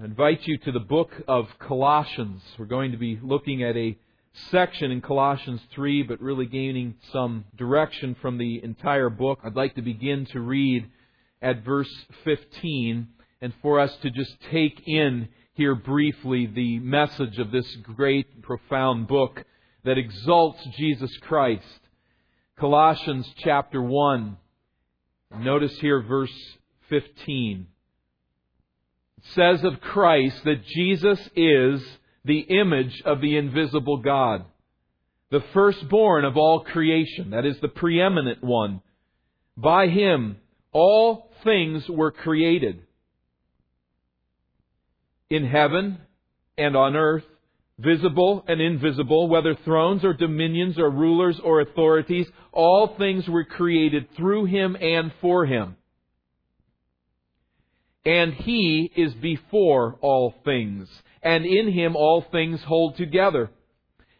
I invite you to the book of Colossians. We're going to be looking at a section in Colossians 3, but really gaining some direction from the entire book. I'd like to begin to read at verse 15 and for us to just take in here briefly the message of this great, profound book that exalts Jesus Christ. Colossians chapter 1. Notice here verse 15. Says of Christ that Jesus is the image of the invisible God, the firstborn of all creation, that is the preeminent one. By him all things were created in heaven and on earth, visible and invisible, whether thrones or dominions or rulers or authorities, all things were created through him and for him. And he is before all things, and in him all things hold together.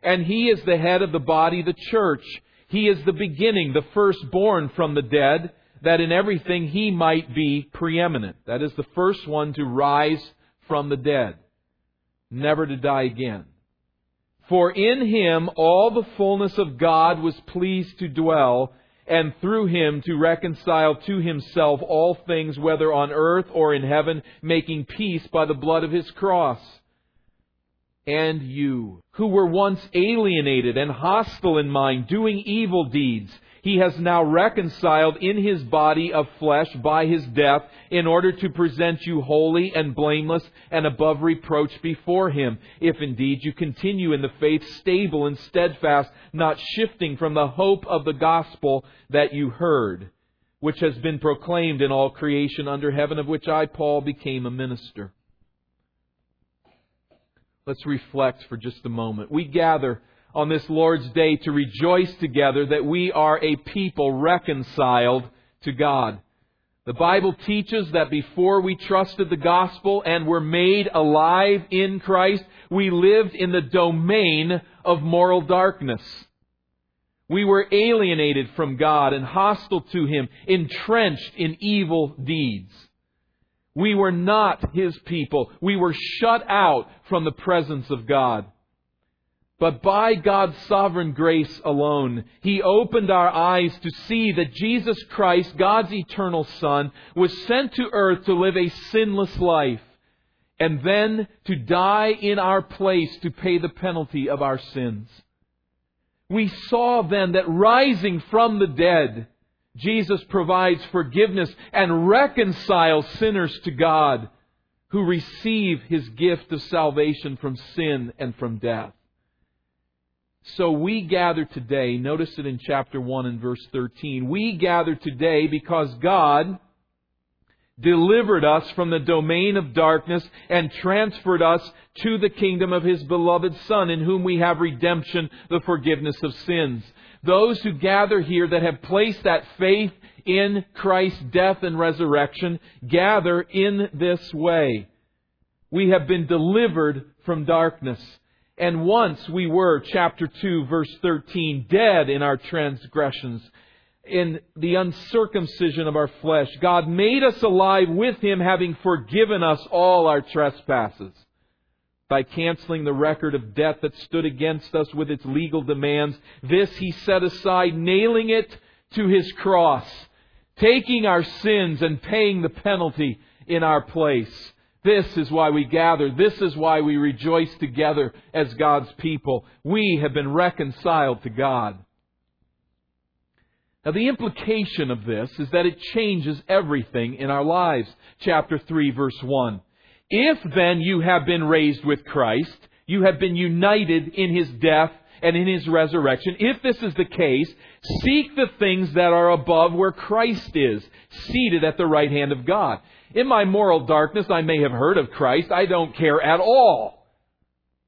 And he is the head of the body, the church. He is the beginning, the firstborn from the dead, that in everything he might be preeminent. That is the first one to rise from the dead, never to die again. For in him all the fullness of God was pleased to dwell, and through him to reconcile to himself all things, whether on earth or in heaven, making peace by the blood of his cross. And you, who were once alienated and hostile in mind, doing evil deeds, he has now reconciled in his body of flesh by his death in order to present you holy and blameless and above reproach before him, if indeed you continue in the faith stable and steadfast, not shifting from the hope of the gospel that you heard, which has been proclaimed in all creation under heaven, of which I, Paul, became a minister. Let's reflect for just a moment. We gather on this Lord's Day to rejoice together that we are a people reconciled to God. The Bible teaches that before we trusted the gospel and were made alive in Christ, we lived in the domain of moral darkness. We were alienated from God and hostile to Him, entrenched in evil deeds. We were not His people. We were shut out from the presence of God. But by God's sovereign grace alone, He opened our eyes to see that Jesus Christ, God's eternal Son, was sent to earth to live a sinless life and then to die in our place to pay the penalty of our sins. We saw then that rising from the dead, Jesus provides forgiveness and reconciles sinners to God who receive His gift of salvation from sin and from death. So we gather today, notice it in chapter 1 and verse 13. We gather today because God delivered us from the domain of darkness and transferred us to the kingdom of His beloved Son, in whom we have redemption, the forgiveness of sins. Those who gather here that have placed that faith in Christ's death and resurrection gather in this way. We have been delivered from darkness and once we were, chapter 2, verse 13, dead in our transgressions, in the uncircumcision of our flesh. God made us alive with Him, having forgiven us all our trespasses. By canceling the record of debt that stood against us with its legal demands, this He set aside, nailing it to His cross, taking our sins and paying the penalty in our place. This is why we gather. This is why we rejoice together as God's people. We have been reconciled to God. Now, the implication of this is that it changes everything in our lives. Chapter 3, verse 1. If then you have been raised with Christ, you have been united in his death and in his resurrection. If this is the case, seek the things that are above where Christ is, seated at the right hand of God. In my moral darkness, I may have heard of Christ. I don't care at all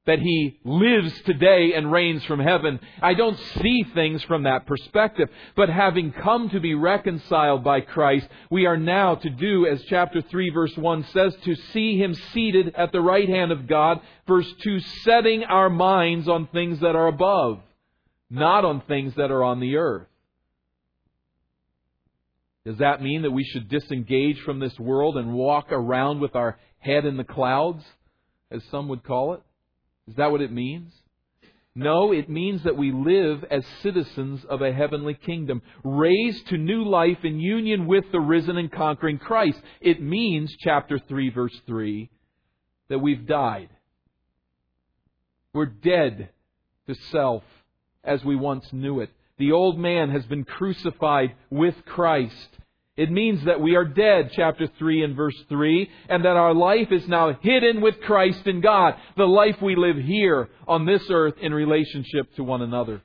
that He lives today and reigns from heaven. I don't see things from that perspective. But having come to be reconciled by Christ, we are now to do, as chapter 3 verse 1 says, to see Him seated at the right hand of God. Verse 2, setting our minds on things that are above, not on things that are on the earth. Does that mean that we should disengage from this world and walk around with our head in the clouds, as some would call it? Is that what it means? No, it means that we live as citizens of a heavenly kingdom, raised to new life in union with the risen and conquering Christ. It means, chapter 3, verse 3, that we've died. We're dead to self as we once knew it. The old man has been crucified with Christ. It means that we are dead, chapter 3 and verse 3, and that our life is now hidden with Christ in God, the life we live here on this earth in relationship to one another.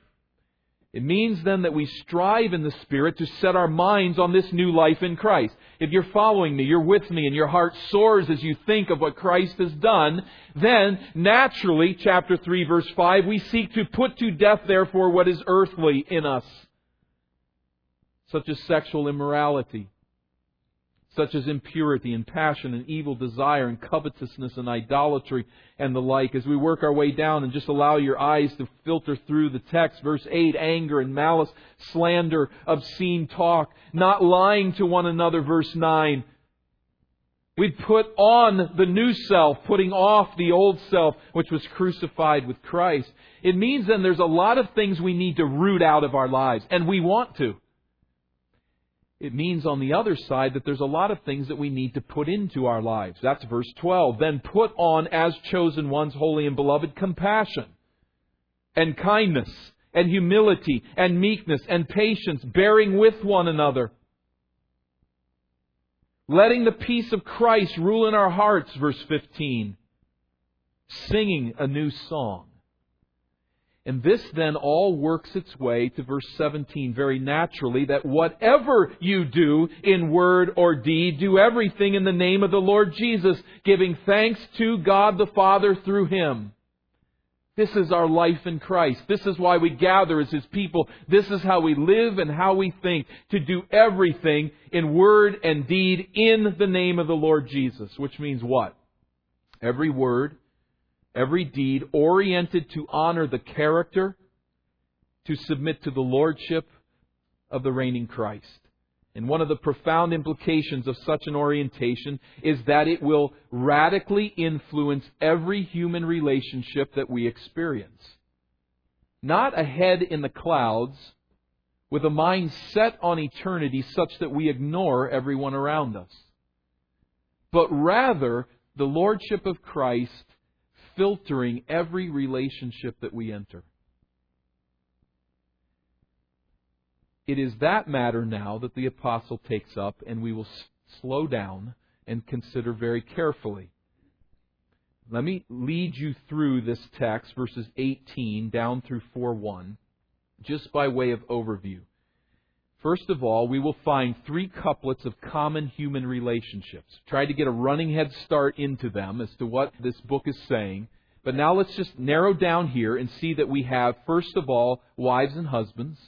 It means then that we strive in the Spirit to set our minds on this new life in Christ. If you're following me, you're with me, and your heart soars as you think of what Christ has done, then naturally, chapter 3, verse 5, we seek to put to death, therefore, what is earthly in us, such as sexual immorality, such as impurity and passion and evil desire and covetousness and idolatry and the like. As we work our way down and just allow your eyes to filter through the text, verse 8, anger and malice, slander, obscene talk, not lying to one another, verse 9. We put on the new self, putting off the old self, which was crucified with Christ. It means then there's a lot of things we need to root out of our lives, and we want to. It means on the other side that there's a lot of things that we need to put into our lives. That's verse 12. Then put on as chosen ones, holy and beloved, compassion and kindness and humility and meekness and patience, bearing with one another. Letting the peace of Christ rule in our hearts, verse 15. Singing a new song. And this then all works its way to verse 17 very naturally that whatever you do in word or deed, do everything in the name of the Lord Jesus, giving thanks to God the Father through Him. This is our life in Christ. This is why we gather as His people. This is how we live and how we think. To do everything in word and deed in the name of the Lord Jesus. Which means what? Every word, every deed oriented to honor the character, to submit to the lordship of the reigning Christ. And one of the profound implications of such an orientation is that it will radically influence every human relationship that we experience. Not a head in the clouds with a mind set on eternity such that we ignore everyone around us, but rather the Lordship of Christ filtering every relationship that we enter. It is that matter now that the apostle takes up, and we will s- slow down and consider very carefully. Let me lead you through this text, verses 18 down through 4 1, just by way of overview. First of all, we will find three couplets of common human relationships. Try to get a running head start into them as to what this book is saying. But now let's just narrow down here and see that we have, first of all, wives and husbands,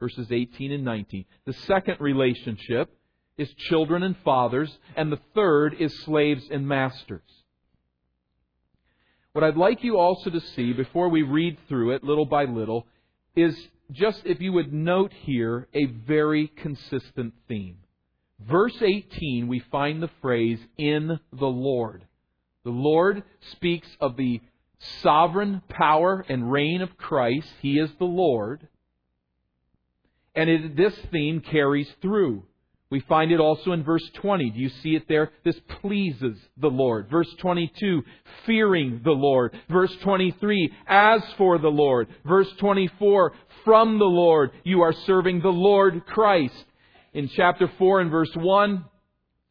verses 18 and 19. The second relationship is children and fathers, and the third is slaves and masters. What I'd like you also to see before we read through it little by little is just if you would note here a very consistent theme. Verse 18, we find the phrase, in the Lord. The Lord speaks of the sovereign power and reign of Christ. He is the Lord. And it, this theme carries through. We find it also in verse 20. Do you see it there? This pleases the Lord. Verse 22, fearing the Lord. Verse 23, as for the Lord. Verse 24, from the Lord. You are serving the Lord Christ. In chapter 4 and verse 1,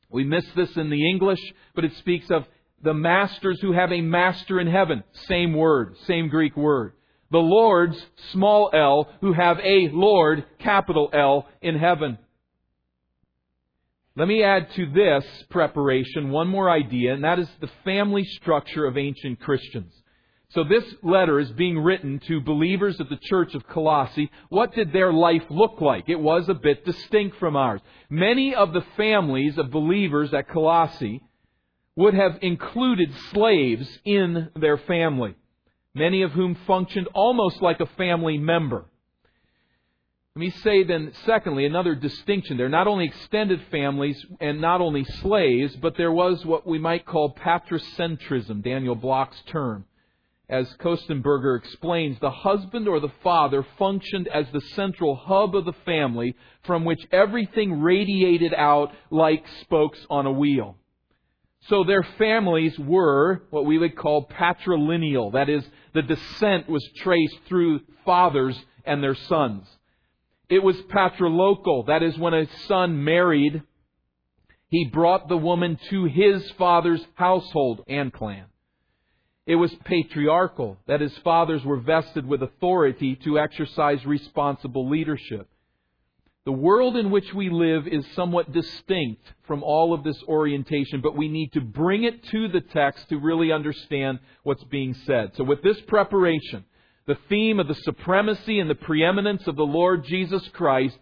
we miss this in the English, but it speaks of the masters who have a master in heaven. Same word, same Greek word. The Lords, small l, who have a Lord, capital L, in heaven. Let me add to this preparation one more idea, and that is the family structure of ancient Christians. So this letter is being written to believers of the church of Colossae. What did their life look like? It was a bit distinct from ours. Many of the families of believers at Colossae would have included slaves in their family, many of whom functioned almost like a family member. Let me say then, secondly, another distinction. They're not only extended families and not only slaves, but there was what we might call patricentrism, Daniel Block's term. As Kostenberger explains, the husband or the father functioned as the central hub of the family from which everything radiated out like spokes on a wheel. So their families were what we would call patrilineal. That is, the descent was traced through fathers and their sons. It was patrilocal. That is, when a son married, he brought the woman to his father's household and clan. It was patriarchal. That is, fathers were vested with authority to exercise responsible leadership. The world in which we live is somewhat distinct from all of this orientation, but we need to bring it to the text to really understand what's being said. So with this preparation, the theme of the supremacy and the preeminence of the Lord Jesus Christ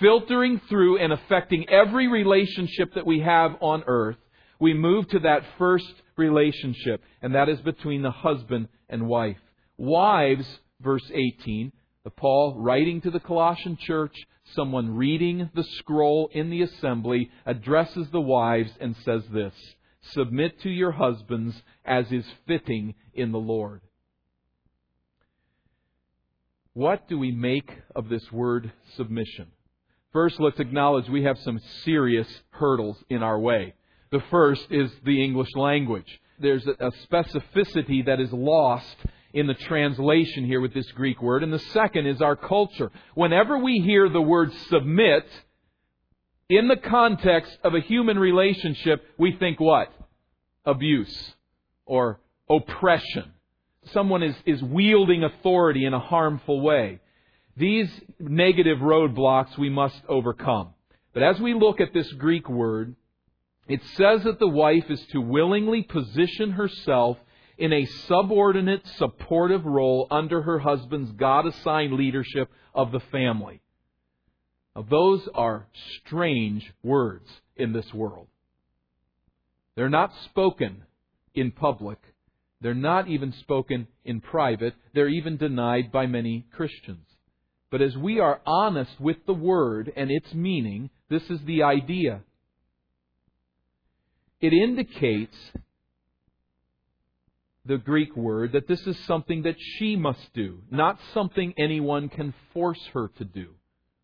filtering through and affecting every relationship that we have on earth, we move to that first relationship, and that is between the husband and wife. Wives, verse 18, the Paul writing to the Colossian church, someone reading the scroll in the assembly, addresses the wives and says this Submit to your husbands as is fitting in the Lord. What do we make of this word submission? First, let's acknowledge we have some serious hurdles in our way. The first is the English language. There's a specificity that is lost in the translation here with this Greek word. And the second is our culture. Whenever we hear the word submit, in the context of a human relationship, we think what? Abuse or oppression someone is, is wielding authority in a harmful way. These negative roadblocks we must overcome. But as we look at this Greek word, it says that the wife is to willingly position herself in a subordinate, supportive role under her husband's God assigned leadership of the family. Now, those are strange words in this world. They're not spoken in public, they're not even spoken in private. They're even denied by many Christians. But as we are honest with the word and its meaning, this is the idea. It indicates the Greek word that this is something that she must do, not something anyone can force her to do,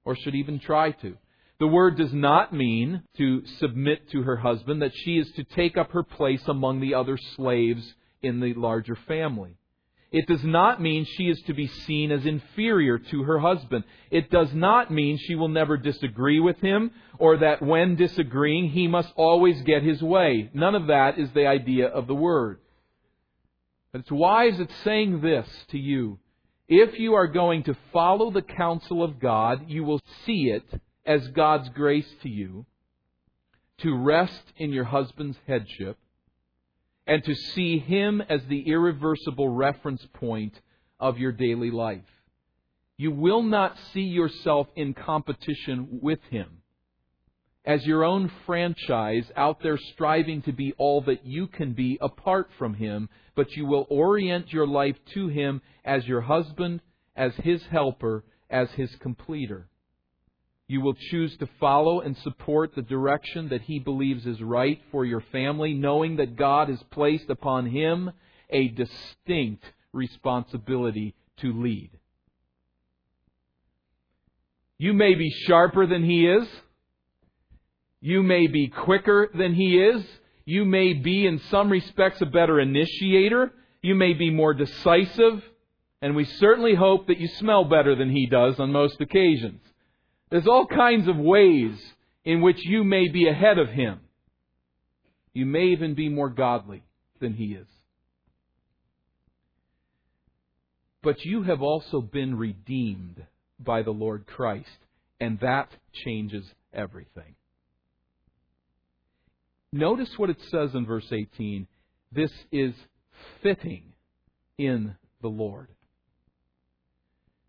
or should even try to. The word does not mean to submit to her husband, that she is to take up her place among the other slaves in the larger family. It does not mean she is to be seen as inferior to her husband. It does not mean she will never disagree with him or that when disagreeing he must always get his way. None of that is the idea of the word. But it's wise it's saying this to you. If you are going to follow the counsel of God, you will see it as God's grace to you to rest in your husband's headship and to see Him as the irreversible reference point of your daily life. You will not see yourself in competition with Him as your own franchise out there striving to be all that you can be apart from Him, but you will orient your life to Him as your husband, as His helper, as His completer. You will choose to follow and support the direction that he believes is right for your family, knowing that God has placed upon him a distinct responsibility to lead. You may be sharper than he is. You may be quicker than he is. You may be, in some respects, a better initiator. You may be more decisive. And we certainly hope that you smell better than he does on most occasions. There's all kinds of ways in which you may be ahead of him. You may even be more godly than he is. But you have also been redeemed by the Lord Christ, and that changes everything. Notice what it says in verse 18. This is fitting in the Lord.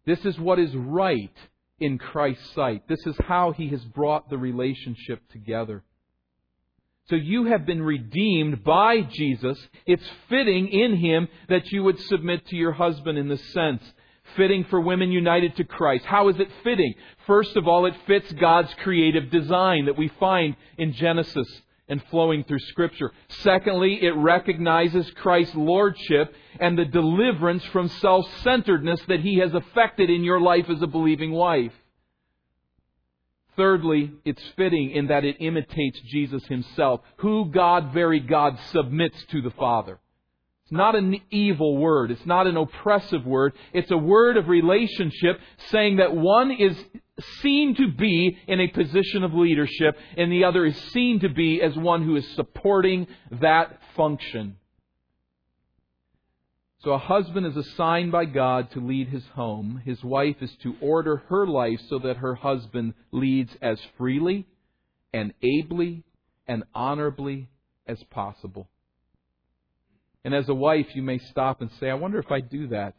This is what is right in Christ's sight. This is how He has brought the relationship together. So you have been redeemed by Jesus. It's fitting in Him that you would submit to your husband in the sense Fitting for women united to Christ. How is it fitting? First of all, it fits God's creative design that we find in Genesis and flowing through Scripture. Secondly, it recognizes Christ's lordship and the deliverance from self-centeredness that He has effected in your life as a believing wife. Thirdly, it's fitting in that it imitates Jesus Himself, who God, very God, submits to the Father. Not an evil word. It's not an oppressive word. It's a word of relationship saying that one is seen to be in a position of leadership and the other is seen to be as one who is supporting that function. So a husband is assigned by God to lead his home. His wife is to order her life so that her husband leads as freely and ably and honorably as possible. And as a wife, you may stop and say, I wonder if I do that.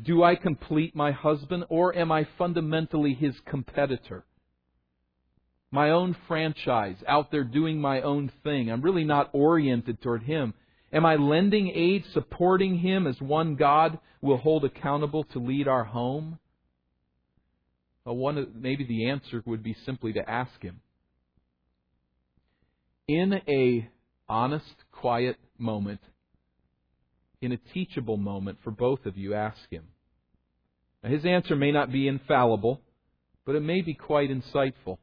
Do I complete my husband or am I fundamentally his competitor? My own franchise, out there doing my own thing. I'm really not oriented toward him. Am I lending aid, supporting him as one God will hold accountable to lead our home? Well, one, maybe the answer would be simply to ask him. In a honest, quiet moment, in a teachable moment for both of you, ask him. Now, his answer may not be infallible, but it may be quite insightful.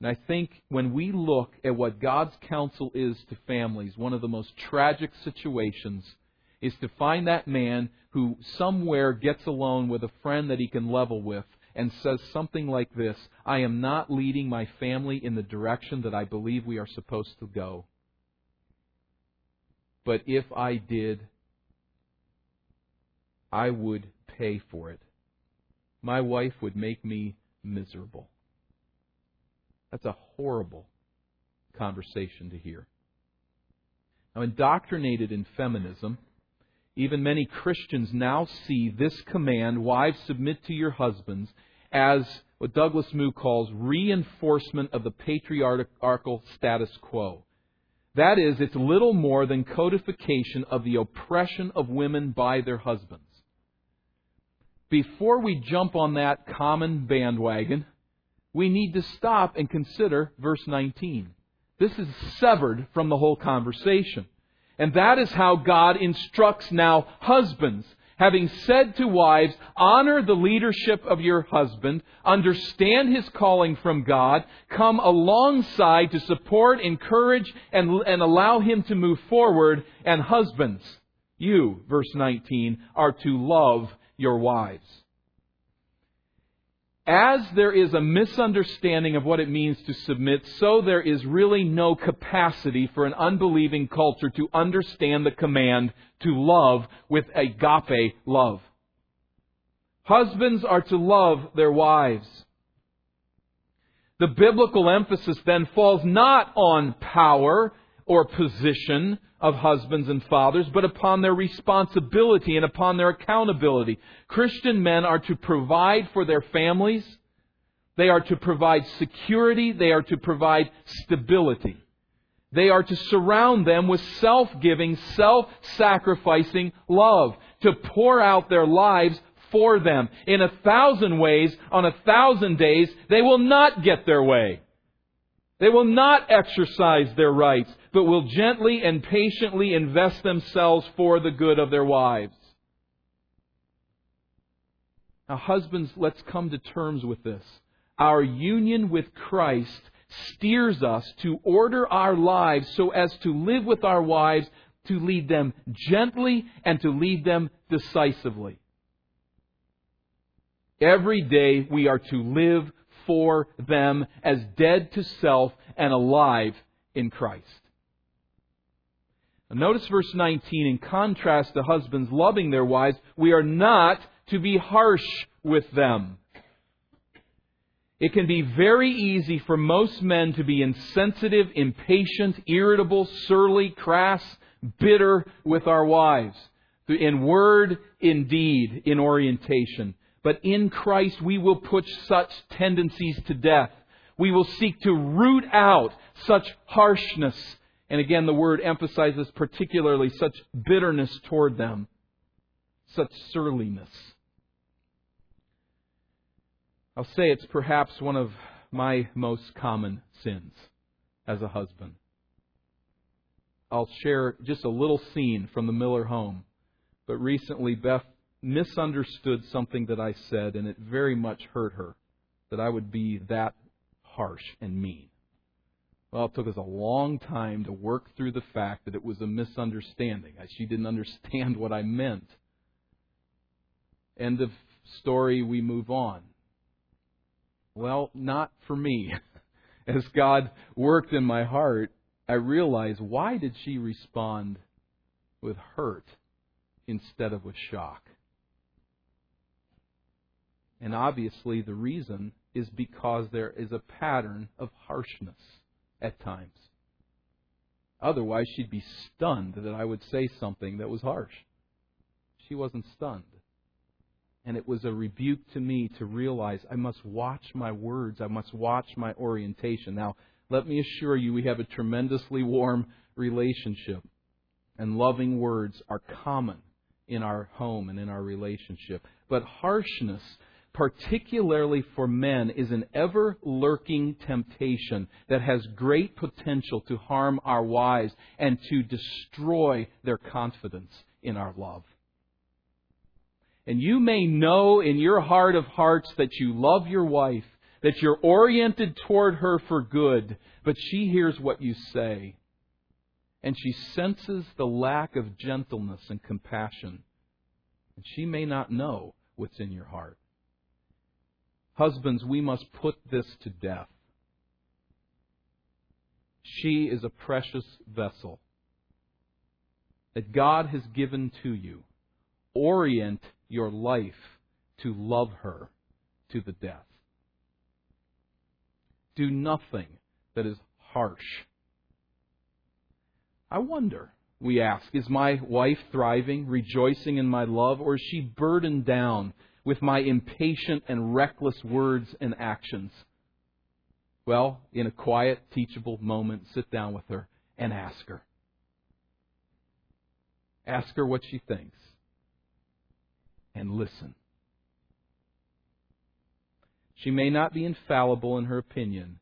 And I think when we look at what God's counsel is to families, one of the most tragic situations is to find that man who somewhere gets alone with a friend that he can level with and says something like this I am not leading my family in the direction that I believe we are supposed to go. But if I did, I would pay for it. My wife would make me miserable. That's a horrible conversation to hear. Now, indoctrinated in feminism, even many Christians now see this command, wives submit to your husbands, as what Douglas Moo calls reinforcement of the patriarchal status quo. That is, it's little more than codification of the oppression of women by their husbands. Before we jump on that common bandwagon, we need to stop and consider verse 19. This is severed from the whole conversation. And that is how God instructs now husbands having said to wives, honor the leadership of your husband, understand his calling from God, come alongside to support, encourage, and, and allow him to move forward, and husbands, you, verse 19, are to love your wives as there is a misunderstanding of what it means to submit, so there is really no capacity for an unbelieving culture to understand the command to love with agape love. Husbands are to love their wives. The biblical emphasis then falls not on power or position of husbands and fathers, but upon their responsibility and upon their accountability. Christian men are to provide for their families. They are to provide security. They are to provide stability. They are to surround them with self-giving, self-sacrificing love, to pour out their lives for them. In a thousand ways, on a thousand days, they will not get their way. They will not exercise their rights, but will gently and patiently invest themselves for the good of their wives. Now, husbands, let's come to terms with this. Our union with Christ steers us to order our lives so as to live with our wives, to lead them gently and to lead them decisively. Every day we are to live for them as dead to self and alive in Christ. Notice verse 19. In contrast to husbands loving their wives, we are not to be harsh with them. It can be very easy for most men to be insensitive, impatient, irritable, surly, crass, bitter with our wives. In word, in deed, in orientation. But in Christ, we will put such tendencies to death. We will seek to root out such harshness. And again, the word emphasizes particularly such bitterness toward them. such surliness. I'll say it's perhaps one of my most common sins as a husband. I'll share just a little scene from the Miller home. But recently, Beth misunderstood something that I said, and it very much hurt her that I would be that harsh and mean. Well, it took us a long time to work through the fact that it was a misunderstanding. She didn't understand what I meant. End of story, we move on. Well, not for me. As God worked in my heart, I realized why did she respond with hurt instead of with shock? And obviously, the reason is because there is a pattern of harshness at times. Otherwise, she'd be stunned that I would say something that was harsh. She wasn't stunned. And it was a rebuke to me to realize I must watch my words, I must watch my orientation. Now, let me assure you, we have a tremendously warm relationship, and loving words are common in our home and in our relationship. But harshness particularly for men, is an ever lurking temptation that has great potential to harm our wives and to destroy their confidence in our love. And you may know in your heart of hearts that you love your wife, that you're oriented toward her for good, but she hears what you say. And she senses the lack of gentleness and compassion. And she may not know what's in your heart. Husbands, we must put this to death. She is a precious vessel that God has given to you. Orient your life to love her to the death. Do nothing that is harsh. I wonder, we ask, is my wife thriving, rejoicing in my love, or is she burdened down with my impatient and reckless words and actions? Well, in a quiet, teachable moment, sit down with her and ask her. Ask her what she thinks. And listen. She may not be infallible in her opinion,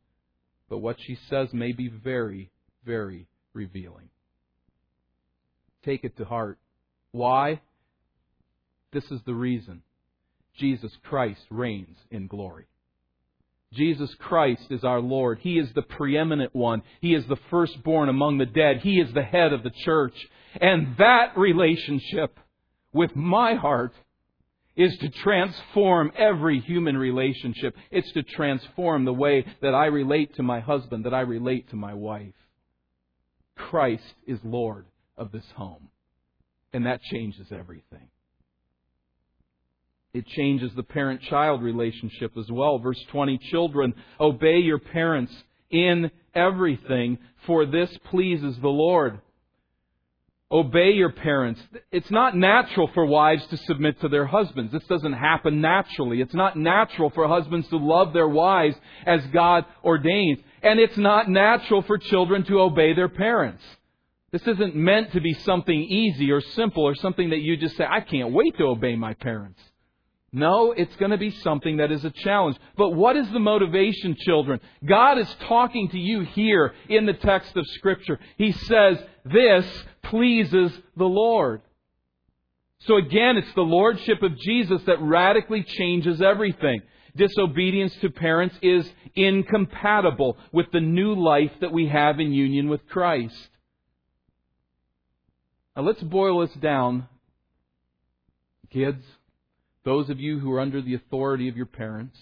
but what she says may be very, very revealing. Take it to heart. Why? This is the reason. Jesus Christ reigns in glory. Jesus Christ is our Lord. He is the preeminent one. He is the firstborn among the dead. He is the head of the church. And that relationship with my heart is to transform every human relationship. It's to transform the way that I relate to my husband, that I relate to my wife. Christ is Lord of this home. And that changes everything. It changes the parent child relationship as well. Verse 20 Children, obey your parents in everything, for this pleases the Lord. Obey your parents. It's not natural for wives to submit to their husbands. This doesn't happen naturally. It's not natural for husbands to love their wives as God ordains. And it's not natural for children to obey their parents. This isn't meant to be something easy or simple or something that you just say, I can't wait to obey my parents. No, it's going to be something that is a challenge. But what is the motivation, children? God is talking to you here in the text of Scripture. He says, This pleases the Lord. So again, it's the Lordship of Jesus that radically changes everything. Disobedience to parents is incompatible with the new life that we have in union with Christ. Now let's boil this down, kids those of you who are under the authority of your parents,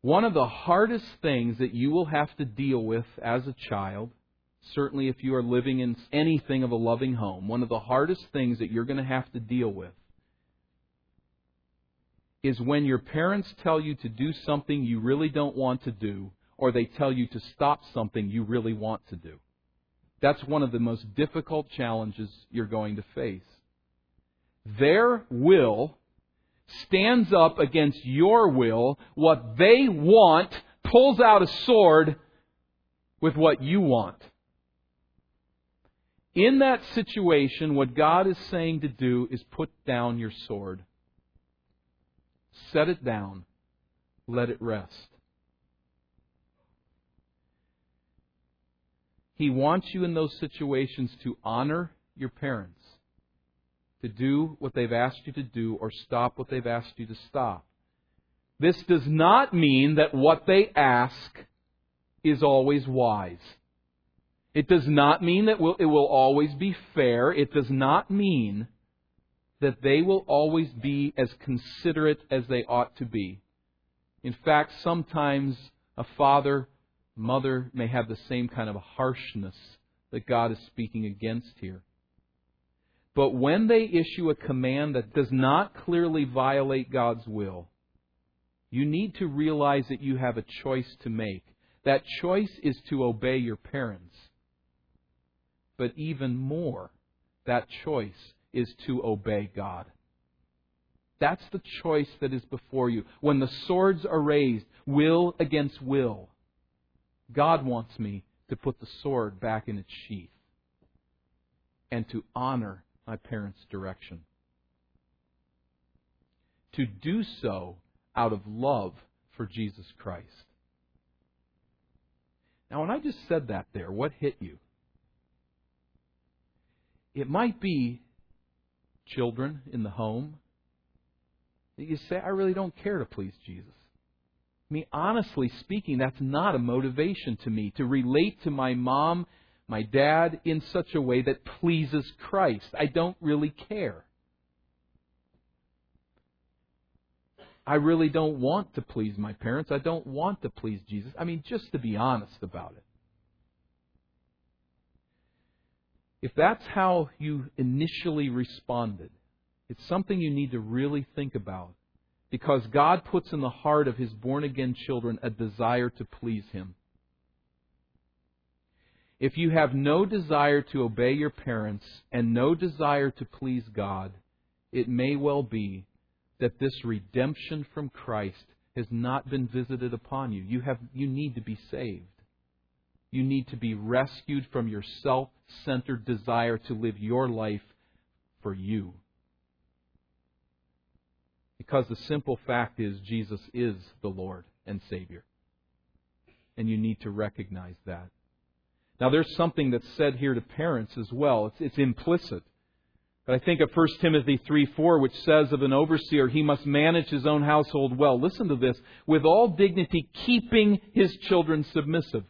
one of the hardest things that you will have to deal with as a child, certainly if you are living in anything of a loving home, one of the hardest things that you're going to have to deal with is when your parents tell you to do something you really don't want to do, or they tell you to stop something you really want to do. That's one of the most difficult challenges you're going to face. Their will stands up against your will, what they want pulls out a sword with what you want. In that situation, what God is saying to do is put down your sword. Set it down. Let it rest. He wants you in those situations to honor your parents, to do what they've asked you to do or stop what they've asked you to stop. This does not mean that what they ask is always wise. It does not mean that it will always be fair. It does not mean that they will always be as considerate as they ought to be. In fact, sometimes a father, mother may have the same kind of harshness that God is speaking against here. But when they issue a command that does not clearly violate God's will, you need to realize that you have a choice to make. That choice is to obey your parents. But even more, that choice is to obey God. That's the choice that is before you. When the swords are raised, will against will, God wants me to put the sword back in its sheath and to honor my parents' direction. To do so out of love for Jesus Christ. Now, when I just said that there, what hit you? It might be children in the home that you say, I really don't care to please Jesus. I mean, honestly speaking, that's not a motivation to me to relate to my mom, my dad in such a way that pleases Christ. I don't really care. I really don't want to please my parents. I don't want to please Jesus. I mean, just to be honest about it. If that's how you initially responded, it's something you need to really think about. Because God puts in the heart of His born again children a desire to please Him. If you have no desire to obey your parents and no desire to please God, it may well be that this redemption from Christ has not been visited upon you. You, have, you need to be saved. You need to be rescued from your self centered desire to live your life for you. Because the simple fact is, Jesus is the Lord and Savior. And you need to recognize that. Now, there's something that's said here to parents as well. It's, it's implicit. But I think of 1 Timothy 3 4, which says of an overseer, he must manage his own household well. Listen to this. With all dignity, keeping his children submissive.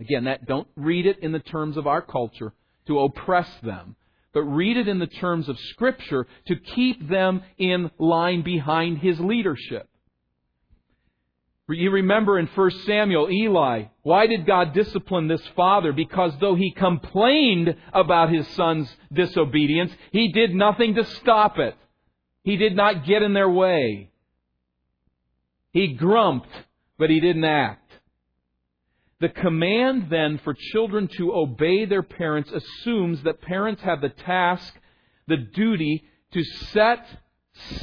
Again, that don't read it in the terms of our culture to oppress them, but read it in the terms of Scripture to keep them in line behind his leadership. You remember in 1 Samuel, Eli, why did God discipline this father? Because though he complained about his son's disobedience, he did nothing to stop it. He did not get in their way. He grumped, but he didn't act. The command then for children to obey their parents assumes that parents have the task, the duty to set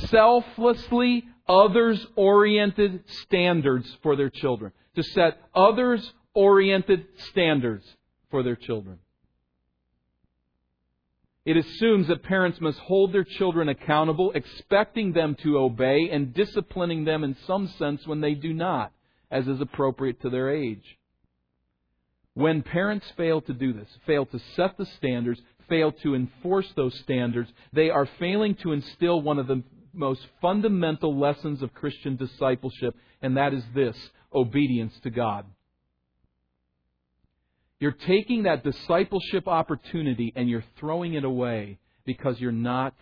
selflessly others oriented standards for their children. To set others oriented standards for their children. It assumes that parents must hold their children accountable, expecting them to obey and disciplining them in some sense when they do not, as is appropriate to their age. When parents fail to do this, fail to set the standards, fail to enforce those standards, they are failing to instill one of the most fundamental lessons of Christian discipleship, and that is this obedience to God. You're taking that discipleship opportunity and you're throwing it away because you're not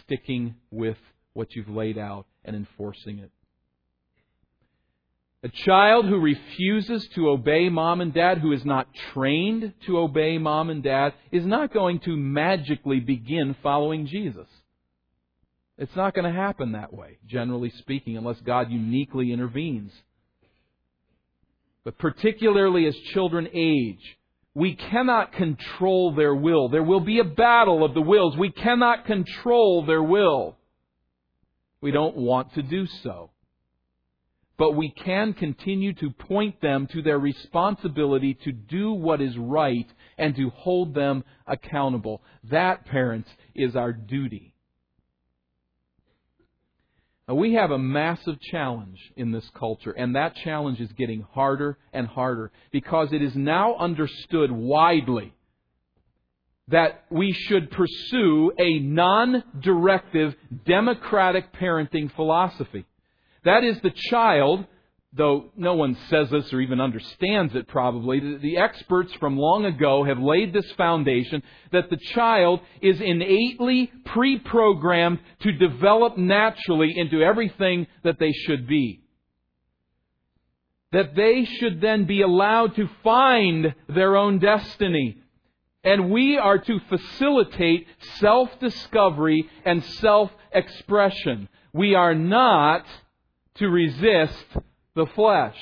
sticking with what you've laid out and enforcing it. A child who refuses to obey mom and dad, who is not trained to obey mom and dad, is not going to magically begin following Jesus. It's not going to happen that way, generally speaking, unless God uniquely intervenes. But particularly as children age, we cannot control their will. There will be a battle of the wills. We cannot control their will. We don't want to do so. but we can continue to point them to their responsibility to do what is right and to hold them accountable. That, parents, is our duty. Now, we have a massive challenge in this culture, and that challenge is getting harder and harder because it is now understood widely that we should pursue a non directive democratic parenting philosophy. That is the child, though no one says this or even understands it probably, the experts from long ago have laid this foundation that the child is innately pre-programmed to develop naturally into everything that they should be. That they should then be allowed to find their own destiny. And we are to facilitate self-discovery and self-expression. We are not to resist the flesh.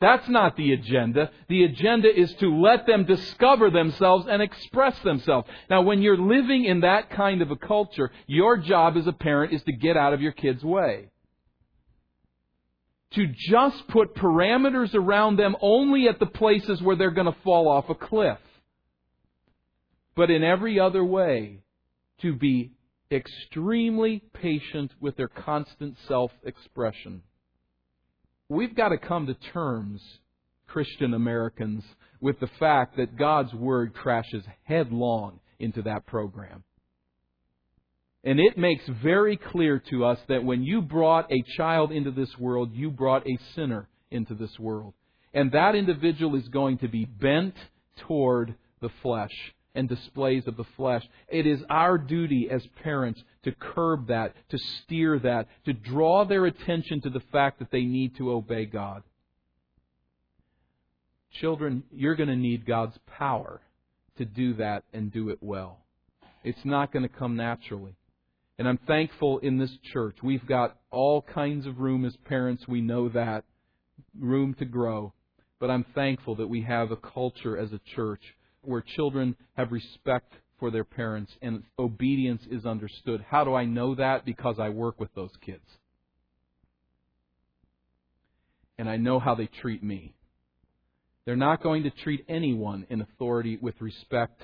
That's not the agenda. The agenda is to let them discover themselves and express themselves. Now, when you're living in that kind of a culture, your job as a parent is to get out of your kid's way. To just put parameters around them only at the places where they're going to fall off a cliff. But in every other way, to be extremely patient with their constant self expression. We've got to come to terms, Christian Americans, with the fact that God's Word crashes headlong into that program. And it makes very clear to us that when you brought a child into this world, you brought a sinner into this world. And that individual is going to be bent toward the flesh and displays of the flesh. It is our duty as parents to curb that, to steer that, to draw their attention to the fact that they need to obey God. Children, you're going to need God's power to do that and do it well. It's not going to come naturally. And I'm thankful in this church. We've got all kinds of room as parents. We know that. Room to grow. But I'm thankful that we have a culture as a church where children have respect for their parents and obedience is understood. How do I know that? Because I work with those kids. And I know how they treat me. They're not going to treat anyone in authority with respect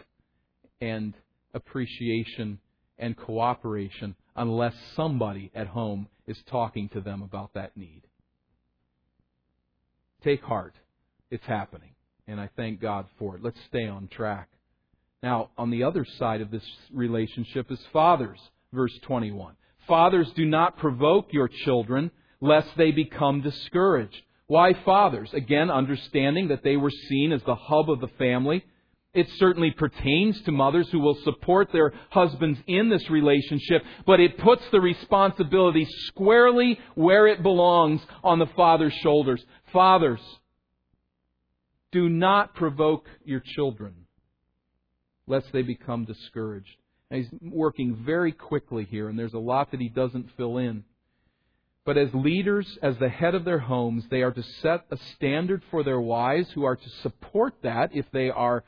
and appreciation and cooperation unless somebody at home is talking to them about that need. Take heart. It's happening and I thank God for it. Let's stay on track. Now, on the other side of this relationship is fathers, verse 21. Fathers, do not provoke your children, lest they become discouraged. Why fathers? Again, understanding that they were seen as the hub of the family. It certainly pertains to mothers who will support their husbands in this relationship, but it puts the responsibility squarely where it belongs on the father's shoulders. Fathers, do not provoke your children, lest they become discouraged. Now, he's working very quickly here, and there's a lot that he doesn't fill in. But as leaders, as the head of their homes, they are to set a standard for their wives who are to support that if they are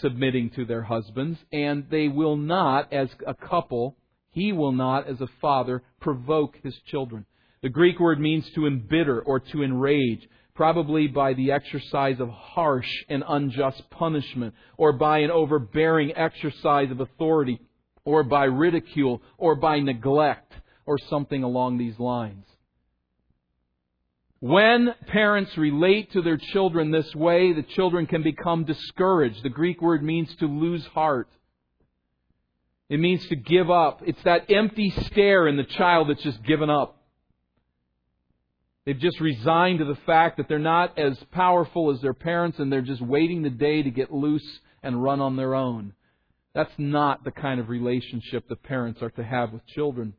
submitting to their husbands, and they will not, as a couple, he will not, as a father, provoke his children. The Greek word means to embitter or to enrage probably by the exercise of harsh and unjust punishment, or by an overbearing exercise of authority, or by ridicule, or by neglect, or something along these lines. When parents relate to their children this way, the children can become discouraged. The Greek word means to lose heart. It means to give up. It's that empty stare in the child that's just given up. They've just resigned to the fact that they're not as powerful as their parents and they're just waiting the day to get loose and run on their own. That's not the kind of relationship that parents are to have with children.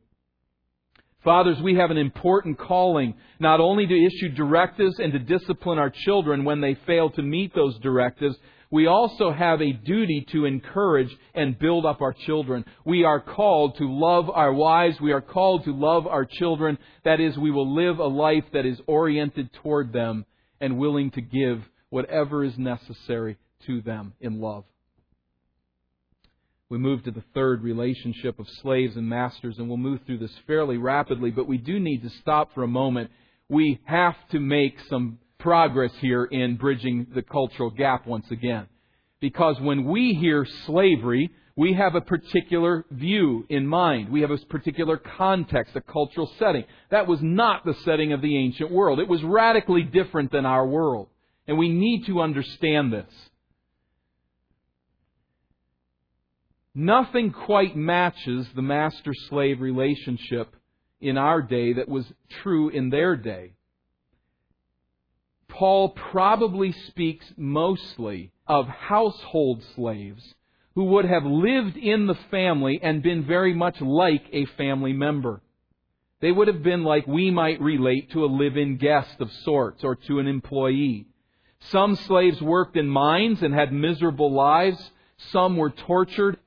Fathers, we have an important calling not only to issue directives and to discipline our children when they fail to meet those directives, we also have a duty to encourage and build up our children. We are called to love our wives. We are called to love our children. That is, we will live a life that is oriented toward them and willing to give whatever is necessary to them in love. We move to the third relationship of slaves and masters, and we'll move through this fairly rapidly, but we do need to stop for a moment we have to make some progress here in bridging the cultural gap once again. Because when we hear slavery, we have a particular view in mind. We have a particular context, a cultural setting. That was not the setting of the ancient world. It was radically different than our world. And we need to understand this. Nothing quite matches the master slave relationship in our day that was true in their day. Paul probably speaks mostly of household slaves who would have lived in the family and been very much like a family member. They would have been like we might relate to a live in guest of sorts or to an employee. Some slaves worked in mines and had miserable lives. Some were tortured.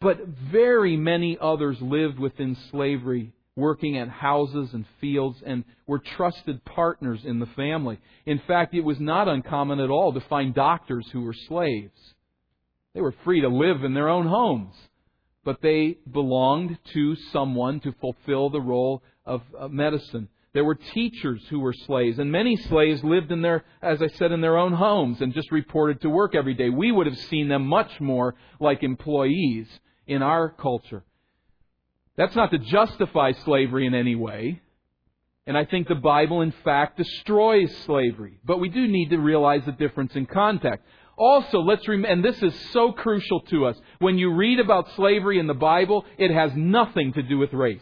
But very many others lived within slavery, working at houses and fields, and were trusted partners in the family. In fact, it was not uncommon at all to find doctors who were slaves. They were free to live in their own homes, but they belonged to someone to fulfill the role of medicine. There were teachers who were slaves, and many slaves lived in their, as I said, in their own homes and just reported to work every day. We would have seen them much more like employees in our culture. That's not to justify slavery in any way. And I think the Bible, in fact, destroys slavery. But we do need to realize the difference in context. Also, let's remember, and this is so crucial to us. When you read about slavery in the Bible, it has nothing to do with race.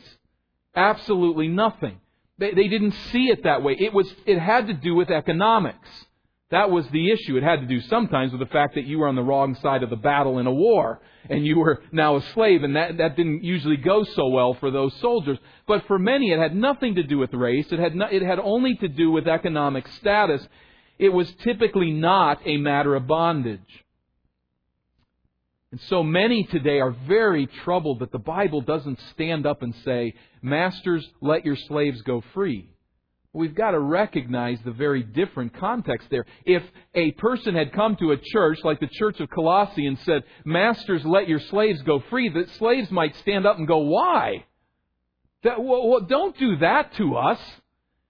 Absolutely nothing. They, they didn't see it that way. It was, it had to do with economics. That was the issue. It had to do sometimes with the fact that you were on the wrong side of the battle in a war and you were now a slave and that, that didn't usually go so well for those soldiers. But for many it had nothing to do with race. It had, no, it had only to do with economic status it was typically not a matter of bondage. And so many today are very troubled that the Bible doesn't stand up and say, Masters, let your slaves go free. We've got to recognize the very different context there. If a person had come to a church like the church of Colossae and said, Masters, let your slaves go free, the slaves might stand up and go, Why? That, well, don't do that to us.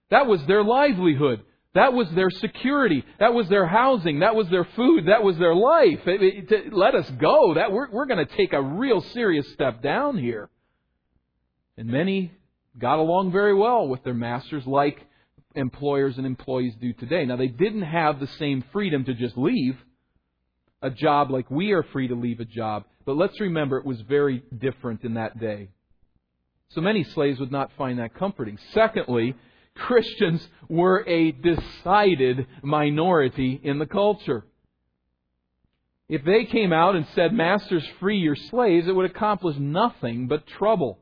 That was their livelihood. That was their security. That was their housing. That was their food. That was their life. It, it, let us go. That we're, we're going to take a real serious step down here. And many got along very well with their masters, like employers and employees do today. Now, they didn't have the same freedom to just leave a job like we are free to leave a job. But let's remember it was very different in that day. So many slaves would not find that comforting. Secondly, Christians were a decided minority in the culture. If they came out and said, Masters, free your slaves, it would accomplish nothing but trouble.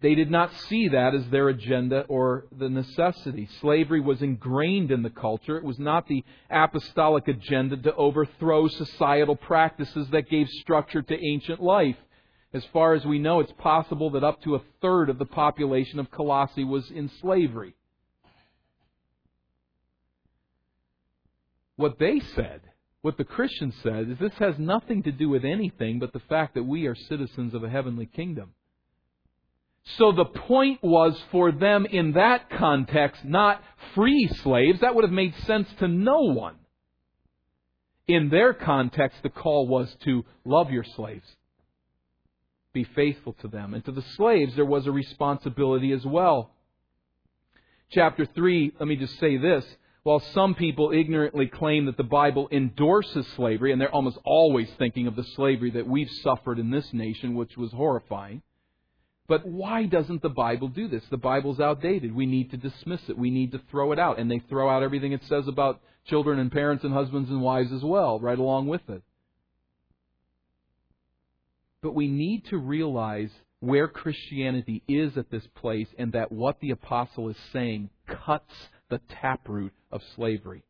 They did not see that as their agenda or the necessity. Slavery was ingrained in the culture. It was not the apostolic agenda to overthrow societal practices that gave structure to ancient life. As far as we know, it's possible that up to a third of the population of Colossae was in slavery. What they said, what the Christians said, is this has nothing to do with anything but the fact that we are citizens of a heavenly kingdom. So the point was for them in that context not free slaves. That would have made sense to no one. In their context, the call was to love your slaves be faithful to them. And to the slaves, there was a responsibility as well. Chapter 3, let me just say this. While some people ignorantly claim that the Bible endorses slavery, and they're almost always thinking of the slavery that we've suffered in this nation, which was horrifying, but why doesn't the Bible do this? The Bible's outdated. We need to dismiss it. We need to throw it out. And they throw out everything it says about children and parents and husbands and wives as well, right along with it. But we need to realize where Christianity is at this place and that what the apostle is saying cuts the taproot of slavery.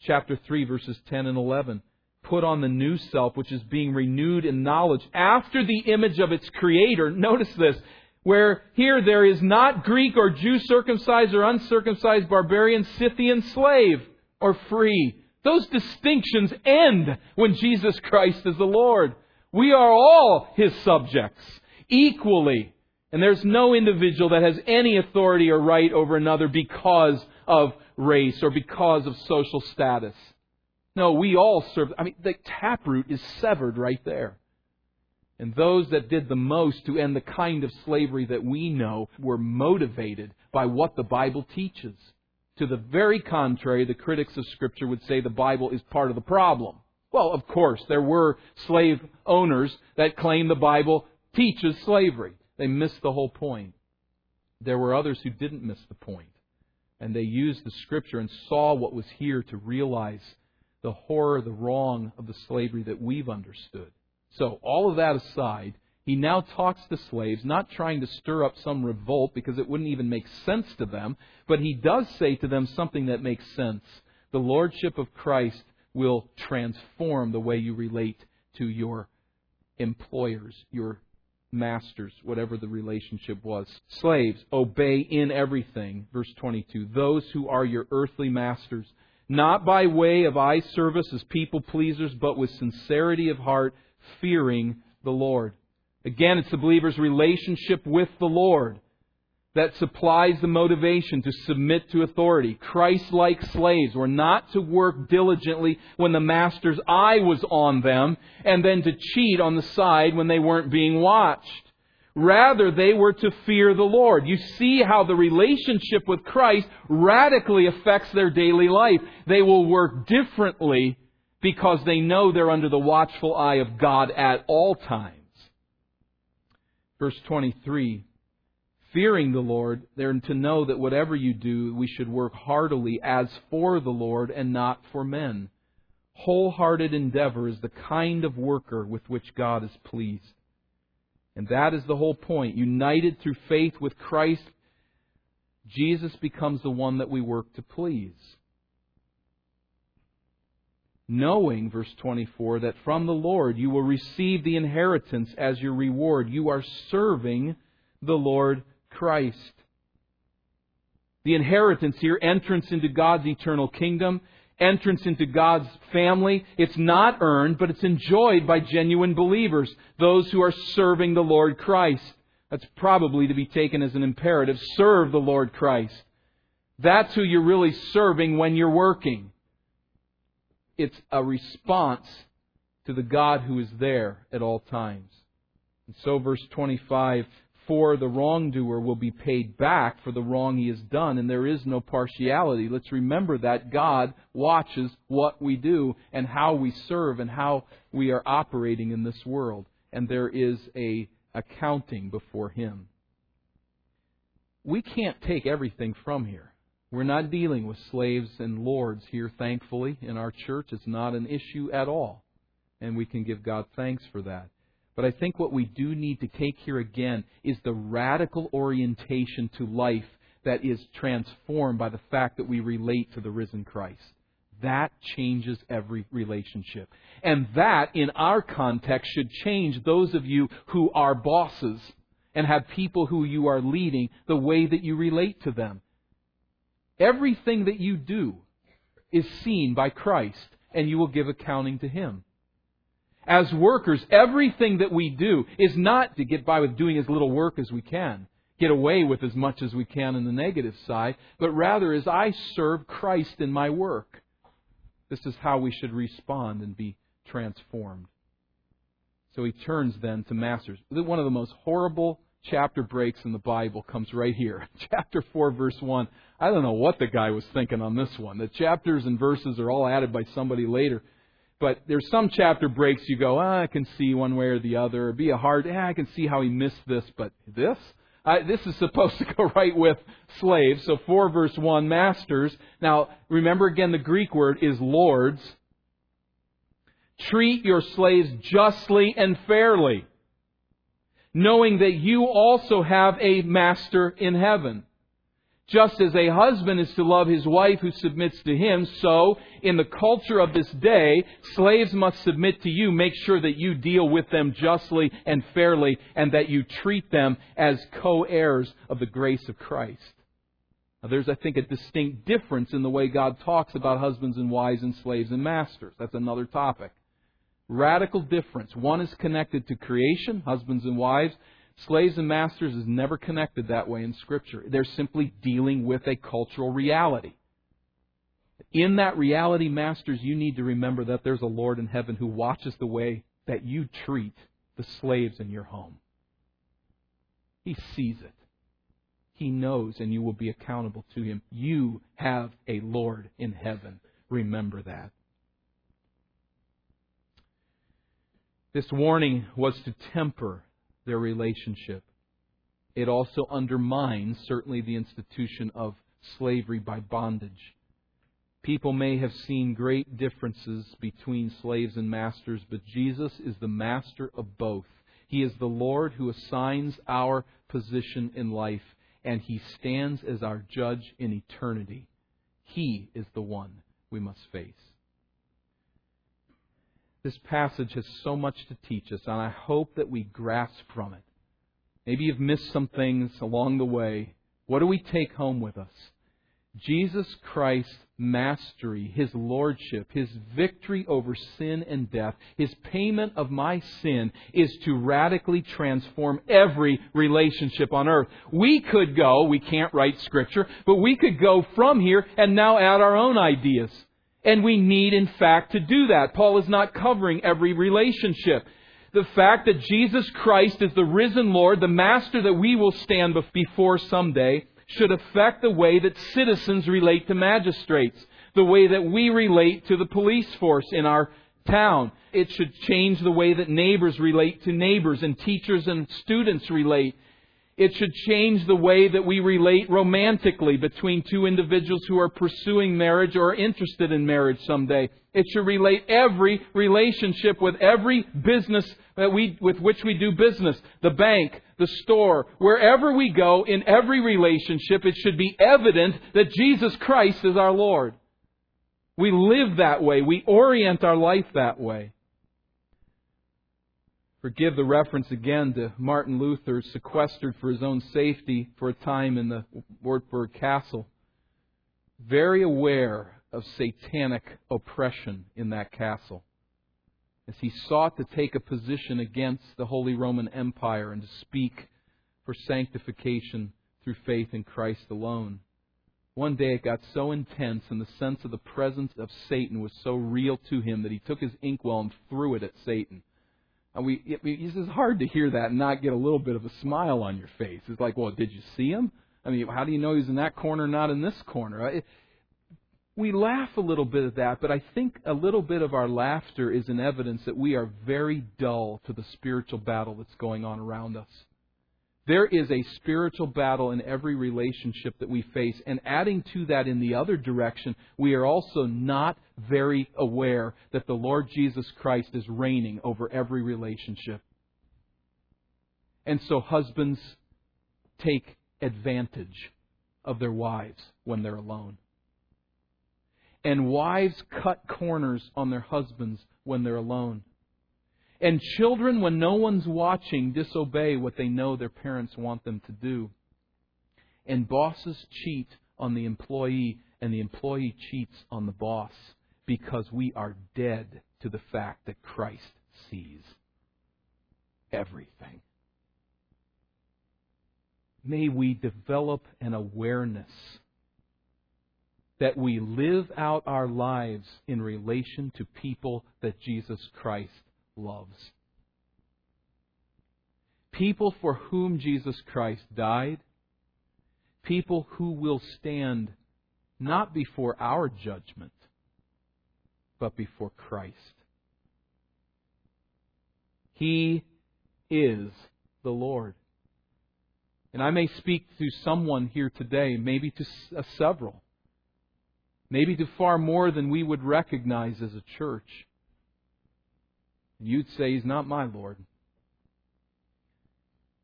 Chapter 3, verses 10 and 11. Put on the new self, which is being renewed in knowledge after the image of its creator. Notice this. Where here there is not Greek or Jew, circumcised or uncircumcised, barbarian, Scythian, slave, or free. Those distinctions end when Jesus Christ is the Lord. We are all His subjects, equally. And there's no individual that has any authority or right over another because of race or because of social status. No, we all serve. I mean, the taproot is severed right there. And those that did the most to end the kind of slavery that we know were motivated by what the Bible teaches. To the very contrary, the critics of Scripture would say the Bible is part of the problem. Well, of course, there were slave owners that claimed the Bible teaches slavery. They missed the whole point. There were others who didn't miss the point. And they used the Scripture and saw what was here to realize the horror, the wrong of the slavery that we've understood. So, all of that aside, he now talks to slaves, not trying to stir up some revolt because it wouldn't even make sense to them, but he does say to them something that makes sense. The Lordship of Christ will transform the way you relate to your employers, your masters, whatever the relationship was. Slaves, obey in everything. Verse 22. Those who are your earthly masters, not by way of eye service as people pleasers, but with sincerity of heart, fearing the Lord. Again, it's the believer's relationship with the Lord that supplies the motivation to submit to authority. Christ like slaves were not to work diligently when the master's eye was on them and then to cheat on the side when they weren't being watched. Rather, they were to fear the Lord. You see how the relationship with Christ radically affects their daily life. They will work differently because they know they're under the watchful eye of God at all times. Verse 23 Fearing the Lord, they're to know that whatever you do, we should work heartily as for the Lord and not for men. Wholehearted endeavor is the kind of worker with which God is pleased. And that is the whole point. United through faith with Christ, Jesus becomes the one that we work to please knowing, verse 24, that from the Lord you will receive the inheritance as your reward. You are serving the Lord Christ. The inheritance here, entrance into God's eternal kingdom, entrance into God's family, it's not earned, but it's enjoyed by genuine believers, those who are serving the Lord Christ. That's probably to be taken as an imperative. Serve the Lord Christ. That's who you're really serving when you're working it's a response to the God who is there at all times. And so, verse 25, for the wrongdoer will be paid back for the wrong he has done, and there is no partiality. Let's remember that God watches what we do and how we serve and how we are operating in this world, and there is a accounting before him. We can't take everything from here. We're not dealing with slaves and lords here, thankfully, in our church. It's not an issue at all. And we can give God thanks for that. But I think what we do need to take here again is the radical orientation to life that is transformed by the fact that we relate to the risen Christ. That changes every relationship. And that, in our context, should change those of you who are bosses and have people who you are leading, the way that you relate to them. Everything that you do is seen by Christ, and you will give accounting to Him. As workers, everything that we do is not to get by with doing as little work as we can, get away with as much as we can in the negative side, but rather as I serve Christ in my work. This is how we should respond and be transformed. So he turns then to masters. One of the most horrible chapter breaks in the Bible comes right here. Chapter 4, verse 1. I don't know what the guy was thinking on this one. The chapters and verses are all added by somebody later. But there's some chapter breaks you go, ah, I can see one way or the other. It'd be a hard, ah, I can see how he missed this, but this? I, this is supposed to go right with slaves. So 4 verse 1, masters. Now, remember again, the Greek word is lords. Treat your slaves justly and fairly knowing that you also have a master in heaven. Just as a husband is to love his wife who submits to him, so in the culture of this day, slaves must submit to you. Make sure that you deal with them justly and fairly and that you treat them as co-heirs of the grace of Christ. Now, there's, I think, a distinct difference in the way God talks about husbands and wives and slaves and masters. That's another topic. Radical difference. One is connected to creation, husbands and wives. Slaves and masters is never connected that way in Scripture. They're simply dealing with a cultural reality. In that reality, masters, you need to remember that there's a Lord in heaven who watches the way that you treat the slaves in your home. He sees it. He knows, and you will be accountable to him. You have a Lord in heaven. Remember that. This warning was to temper their relationship. It also undermines, certainly, the institution of slavery by bondage. People may have seen great differences between slaves and masters, but Jesus is the master of both. He is the Lord who assigns our position in life, and He stands as our judge in eternity. He is the one we must face. This passage has so much to teach us, and I hope that we grasp from it. Maybe you've missed some things along the way. What do we take home with us? Jesus Christ's mastery, His lordship, His victory over sin and death, His payment of my sin is to radically transform every relationship on earth. We could go, we can't write scripture, but we could go from here and now add our own ideas. And we need, in fact, to do that. Paul is not covering every relationship. The fact that Jesus Christ is the risen Lord, the Master that we will stand before someday, should affect the way that citizens relate to magistrates, the way that we relate to the police force in our town. It should change the way that neighbors relate to neighbors and teachers and students relate. It should change the way that we relate romantically between two individuals who are pursuing marriage or are interested in marriage someday. It should relate every relationship with every business that we, with which we do business. The bank, the store, wherever we go in every relationship, it should be evident that Jesus Christ is our Lord. We live that way. We orient our life that way. Forgive the reference again to Martin Luther, sequestered for his own safety for a time in the Wartburg Castle. Very aware of satanic oppression in that castle as he sought to take a position against the Holy Roman Empire and to speak for sanctification through faith in Christ alone. One day it got so intense and the sense of the presence of Satan was so real to him that he took his inkwell and threw it at Satan. And we, it, it's hard to hear that and not get a little bit of a smile on your face. It's like, well, did you see him? I mean, how do you know he's in that corner, not in this corner? It, we laugh a little bit at that, but I think a little bit of our laughter is an evidence that we are very dull to the spiritual battle that's going on around us. There is a spiritual battle in every relationship that we face. And adding to that in the other direction, we are also not very aware that the Lord Jesus Christ is reigning over every relationship. And so husbands take advantage of their wives when they're alone. And wives cut corners on their husbands when they're alone. And children, when no one's watching, disobey what they know their parents want them to do. And bosses cheat on the employee, and the employee cheats on the boss because we are dead to the fact that Christ sees everything. May we develop an awareness that we live out our lives in relation to people that Jesus Christ loves. People for whom Jesus Christ died, people who will stand not before our judgment, but before Christ. He is the Lord. And I may speak to someone here today, maybe to uh, several, maybe to far more than we would recognize as a church you'd say, He's not my Lord.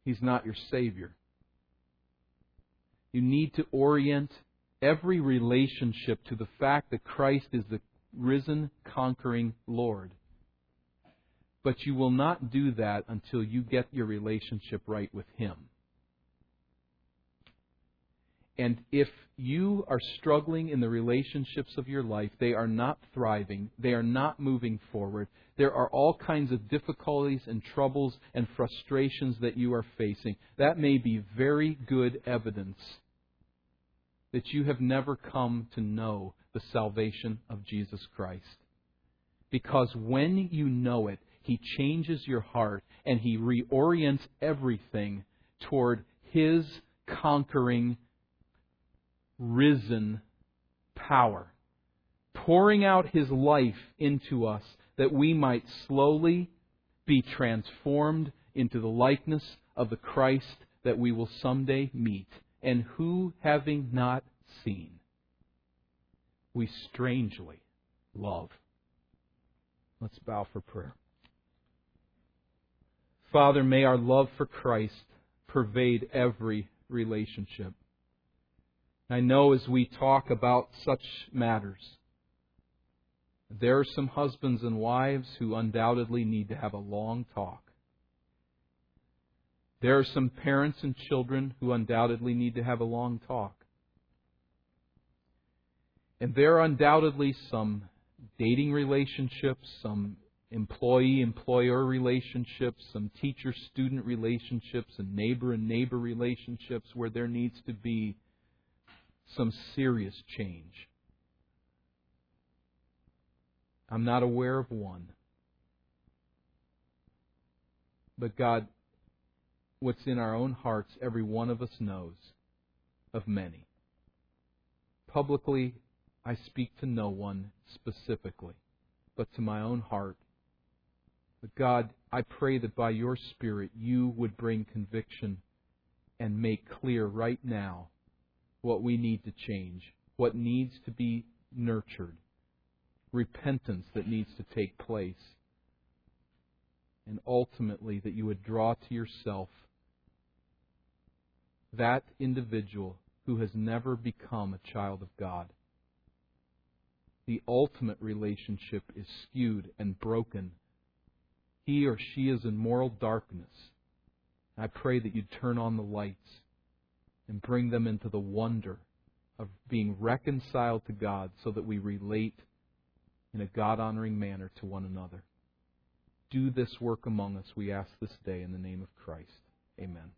He's not your Savior. You need to orient every relationship to the fact that Christ is the risen, conquering Lord. But you will not do that until you get your relationship right with Him. And if you are struggling in the relationships of your life, they are not thriving, they are not moving forward, there are all kinds of difficulties and troubles and frustrations that you are facing, that may be very good evidence that you have never come to know the salvation of Jesus Christ. Because when you know it, He changes your heart and He reorients everything toward His conquering risen power, pouring out his life into us that we might slowly be transformed into the likeness of the Christ that we will someday meet, and who, having not seen, we strangely love. Let's bow for prayer. Father, may our love for Christ pervade every relationship. I know as we talk about such matters, there are some husbands and wives who undoubtedly need to have a long talk. There are some parents and children who undoubtedly need to have a long talk. And there are undoubtedly some dating relationships, some employee employer relationships, some teacher student relationships, and neighbor and neighbor relationships where there needs to be some serious change. I'm not aware of one. But God, what's in our own hearts, every one of us knows of many. Publicly, I speak to no one specifically, but to my own heart. But God, I pray that by your Spirit you would bring conviction and make clear right now what we need to change, what needs to be nurtured, repentance that needs to take place, and ultimately that you would draw to yourself that individual who has never become a child of God. The ultimate relationship is skewed and broken. He or she is in moral darkness. I pray that you turn on the lights and bring them into the wonder of being reconciled to God so that we relate in a God honoring manner to one another. Do this work among us, we ask this day in the name of Christ. Amen.